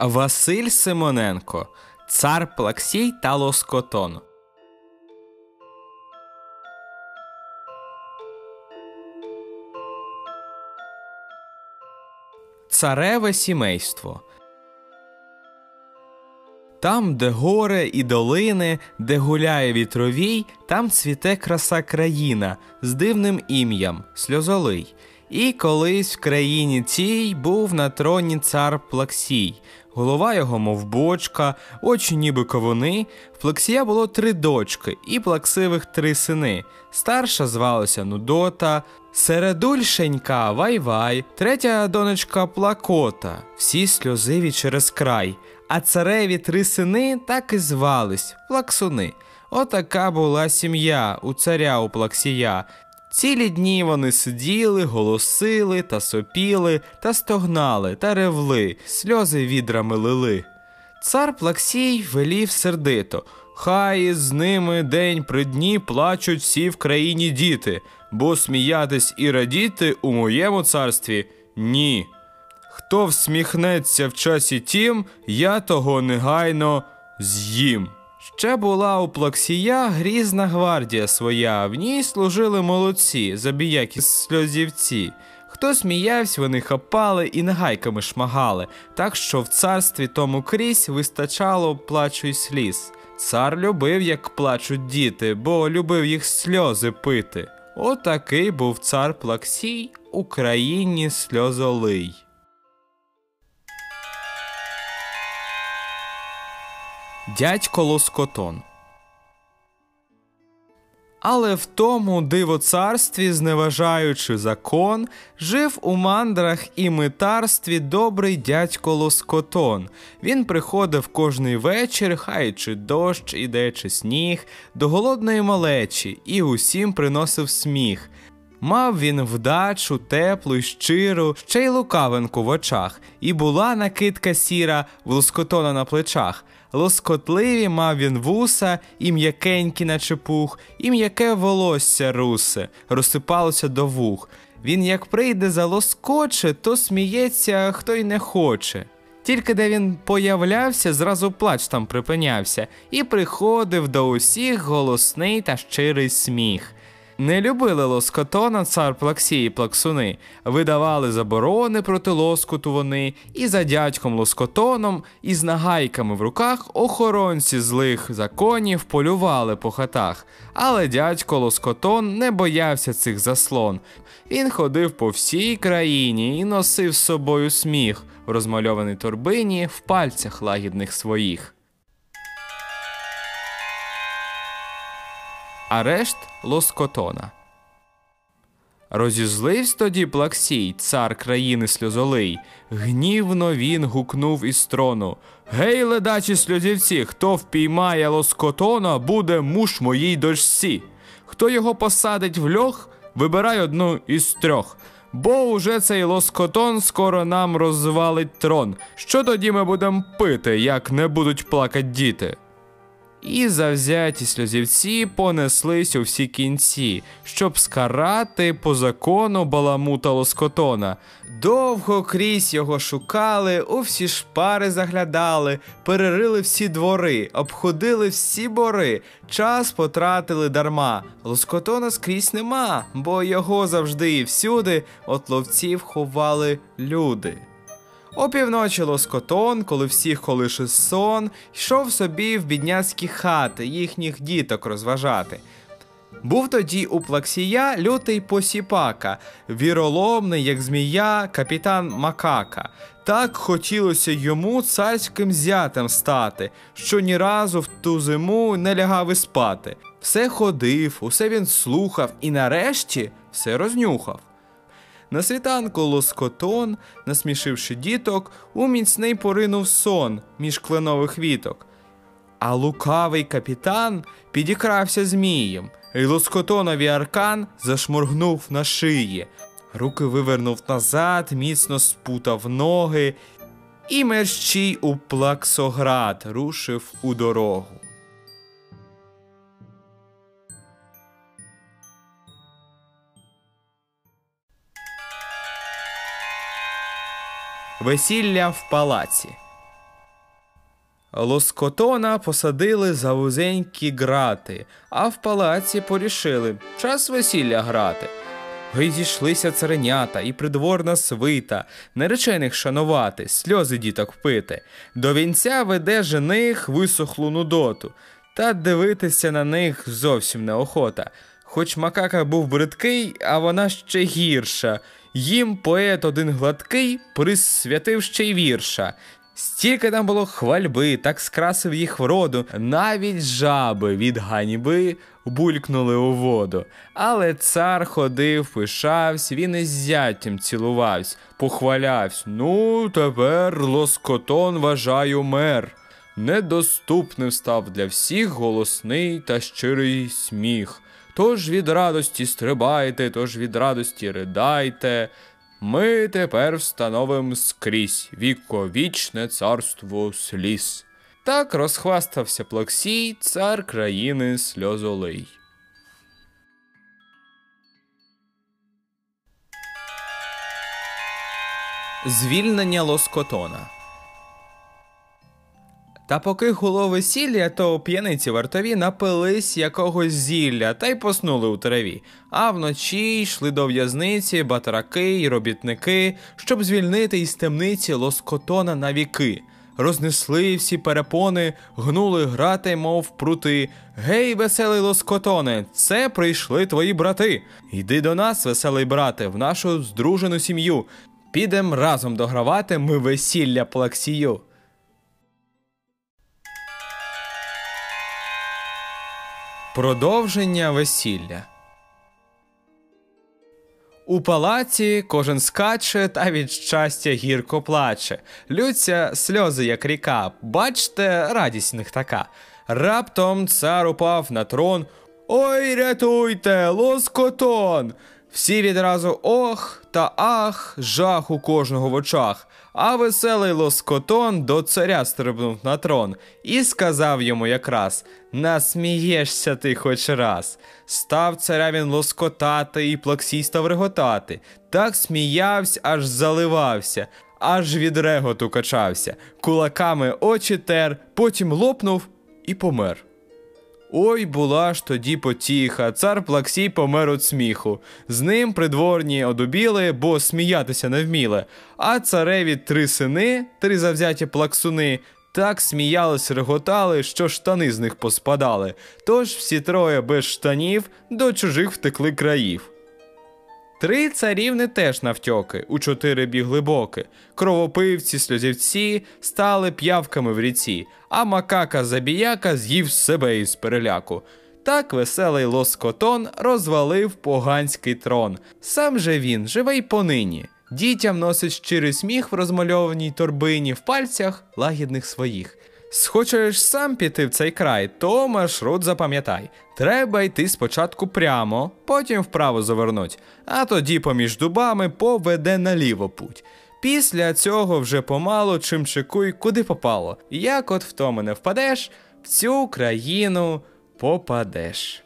Василь Симоненко, цар Плаксій та Лоскотон. Цареве сімейство. Там, де горе і долини, де гуляє вітровій, там цвіте краса країна з дивним ім'ям сльозолий. І колись в країні цій був на троні цар Плаксій. Голова його, мов бочка, очі ніби ковуни. В Плаксія було три дочки і плаксивих три сини. Старша звалася Нудота, середульшенька Вайвай, третя донечка Плакота, всі сльозиві через край. А цареві три сини так і звались плаксуни. Отака була сім'я у царя у Плаксія. Цілі дні вони сиділи, голосили та сопіли, та стогнали, та ревли, сльози відрами лили. Цар Плаксій велів сердито. Хай з ними день при дні плачуть всі в країні діти, бо сміятись і радіти у моєму царстві ні. Хто всміхнеться в часі тім, я того негайно з'їм. Ще була у Плаксія грізна гвардія своя, в ній служили молодці, забіякі сльозівці. Хто сміявся, вони хапали і нагайками шмагали, так що в царстві тому крізь вистачало плачу й сліз. Цар любив, як плачуть діти, бо любив їх сльози пити. Отакий був цар Плаксій, Україні сльозолий. Дядько Лоскотон. Але в тому дивоцарстві, зневажаючи закон, жив у мандрах і митарстві добрий дядько Лоскотон. Він приходив кожний вечір, хай чи дощ, іде, чи сніг, до голодної малечі і усім приносив сміх. Мав він вдачу, теплу й щиру, ще й лукавинку в очах, і була накидка сіра в лоскотона на плечах. Лоскотливі мав він вуса, і м'якенькі, наче пух, і м'яке волосся русе, розсипалося до вух. Він, як прийде залоскоче, то сміється, хто й не хоче. Тільки де він появлявся, зразу плач там припинявся, і приходив до усіх голосний та щирий сміх. Не любили лоскотона цар Плаксії плаксуни, видавали заборони проти лоскоту вони, і за дядьком лоскотоном, і з нагайками в руках охоронці злих законів полювали по хатах. Але дядько лоскотон не боявся цих заслон. Він ходив по всій країні і носив з собою сміх в розмальованій торбині в пальцях лагідних своїх. Арешт Лоскотона. Розізливсь тоді Плаксій, цар країни сльозолий. Гнівно він гукнув із трону. Гей, ледачі сльозівці, хто впіймає лоскотона, буде муж моїй дочці. Хто його посадить в льох, вибирай одну із трьох. Бо уже цей лоскотон скоро нам розвалить трон. Що тоді ми будемо пити, як не будуть плакать діти? І завзяті сльозівці понеслись у всі кінці, щоб скарати по закону баламута лоскотона. Довго крізь його шукали, у всі шпари заглядали, перерили всі двори, обходили всі бори, час потратили дарма. Лоскотона скрізь нема, бо його завжди і всюди от ловців ховали люди. Опівночі лоскотон, коли всіх колише сон, йшов собі в бідняцькі хати, їхніх діток розважати. Був тоді у Плаксія лютий посіпака, віроломний, як змія, капітан Макака. Так хотілося йому царським зятем стати, що ні разу в ту зиму не лягав і спати. Все ходив, усе він слухав і нарешті все рознюхав. На світанку лоскотон, насмішивши діток, у міцний поринув сон між кленових віток. А лукавий капітан підікрався змієм, і лоскотонові аркан зашморгнув на шиї. Руки вивернув назад, міцно спутав ноги, і мерщій у плаксоград рушив у дорогу. Весілля в палаці. Лоскотона посадили за вузенькі грати, а в палаці порішили час весілля грати. Гей зійшлися царенята і придворна свита, наречених шанувати, сльози діток пити. До вінця веде жених висохлу нудоту, та дивитися на них зовсім неохота. Хоч макака був бридкий, а вона ще гірша. Їм поет один гладкий присвятив ще й вірша. Стільки там було хвальби, так скрасив їх вроду, навіть жаби від ганьби булькнули у воду. Але цар ходив, пишався, він із зятям цілувався, похвалявся. Ну, тепер лоскотон вважаю мер. Недоступним став для всіх голосний та щирий сміх. Тож від радості стрибайте, тож від радості ридайте. Ми тепер встановим скрізь віковічне царство сліз. Так розхвастався Плаксій, цар країни сльозолий. Звільнення Лоскотона та поки гуло весілля, то п'яниці вартові напились якогось зілля та й поснули у траві. А вночі йшли до в'язниці батраки й робітники, щоб звільнити із темниці лоскотона на віки. Рознесли всі перепони, гнули грати, мов прути. Гей, веселий лоскотоне, це прийшли твої брати. Йди до нас, веселий брате, в нашу здружену сім'ю. Підем разом догравати ми весілля плаксію. Продовження весілля. У палаці кожен скаче та від щастя гірко плаче. Лються сльози, як ріка. Бачте, радість в них така. Раптом цар упав на трон. Ой, рятуйте, лоскотон! Всі відразу ох та ах, жах у кожного в очах. А веселий лоскотон до царя стрибнув на трон і сказав йому якраз Насмієшся ти хоч раз. Став царя він лоскотати і плаксій став реготати. Так сміявся, аж заливався, аж від реготу качався, кулаками очі тер, потім лопнув і помер. Ой була ж тоді потіха, цар Плаксій помер від сміху. З ним придворні одубіли, бо сміятися не вміли. А цареві три сини, три завзяті плаксуни, так сміялись, реготали, що штани з них поспадали. Тож всі троє без штанів до чужих втекли країв. Три царівни теж навтьоки, у чотири бігли боки. Кровопивці, сльозівці стали п'явками в ріці, а макака забіяка з'їв себе із переляку. Так веселий лоскотон розвалив поганський трон. Сам же він живий понині. Дітям носить щирий сміх в розмальованій торбині в пальцях лагідних своїх. Схочеш сам піти в цей край, то маршрут запам'ятай. Треба йти спочатку прямо, потім вправо завернуть, а тоді поміж дубами поведе наліво путь. Після цього вже помалу чим чекуй, куди попало. Як от в тому не впадеш, в цю країну попадеш.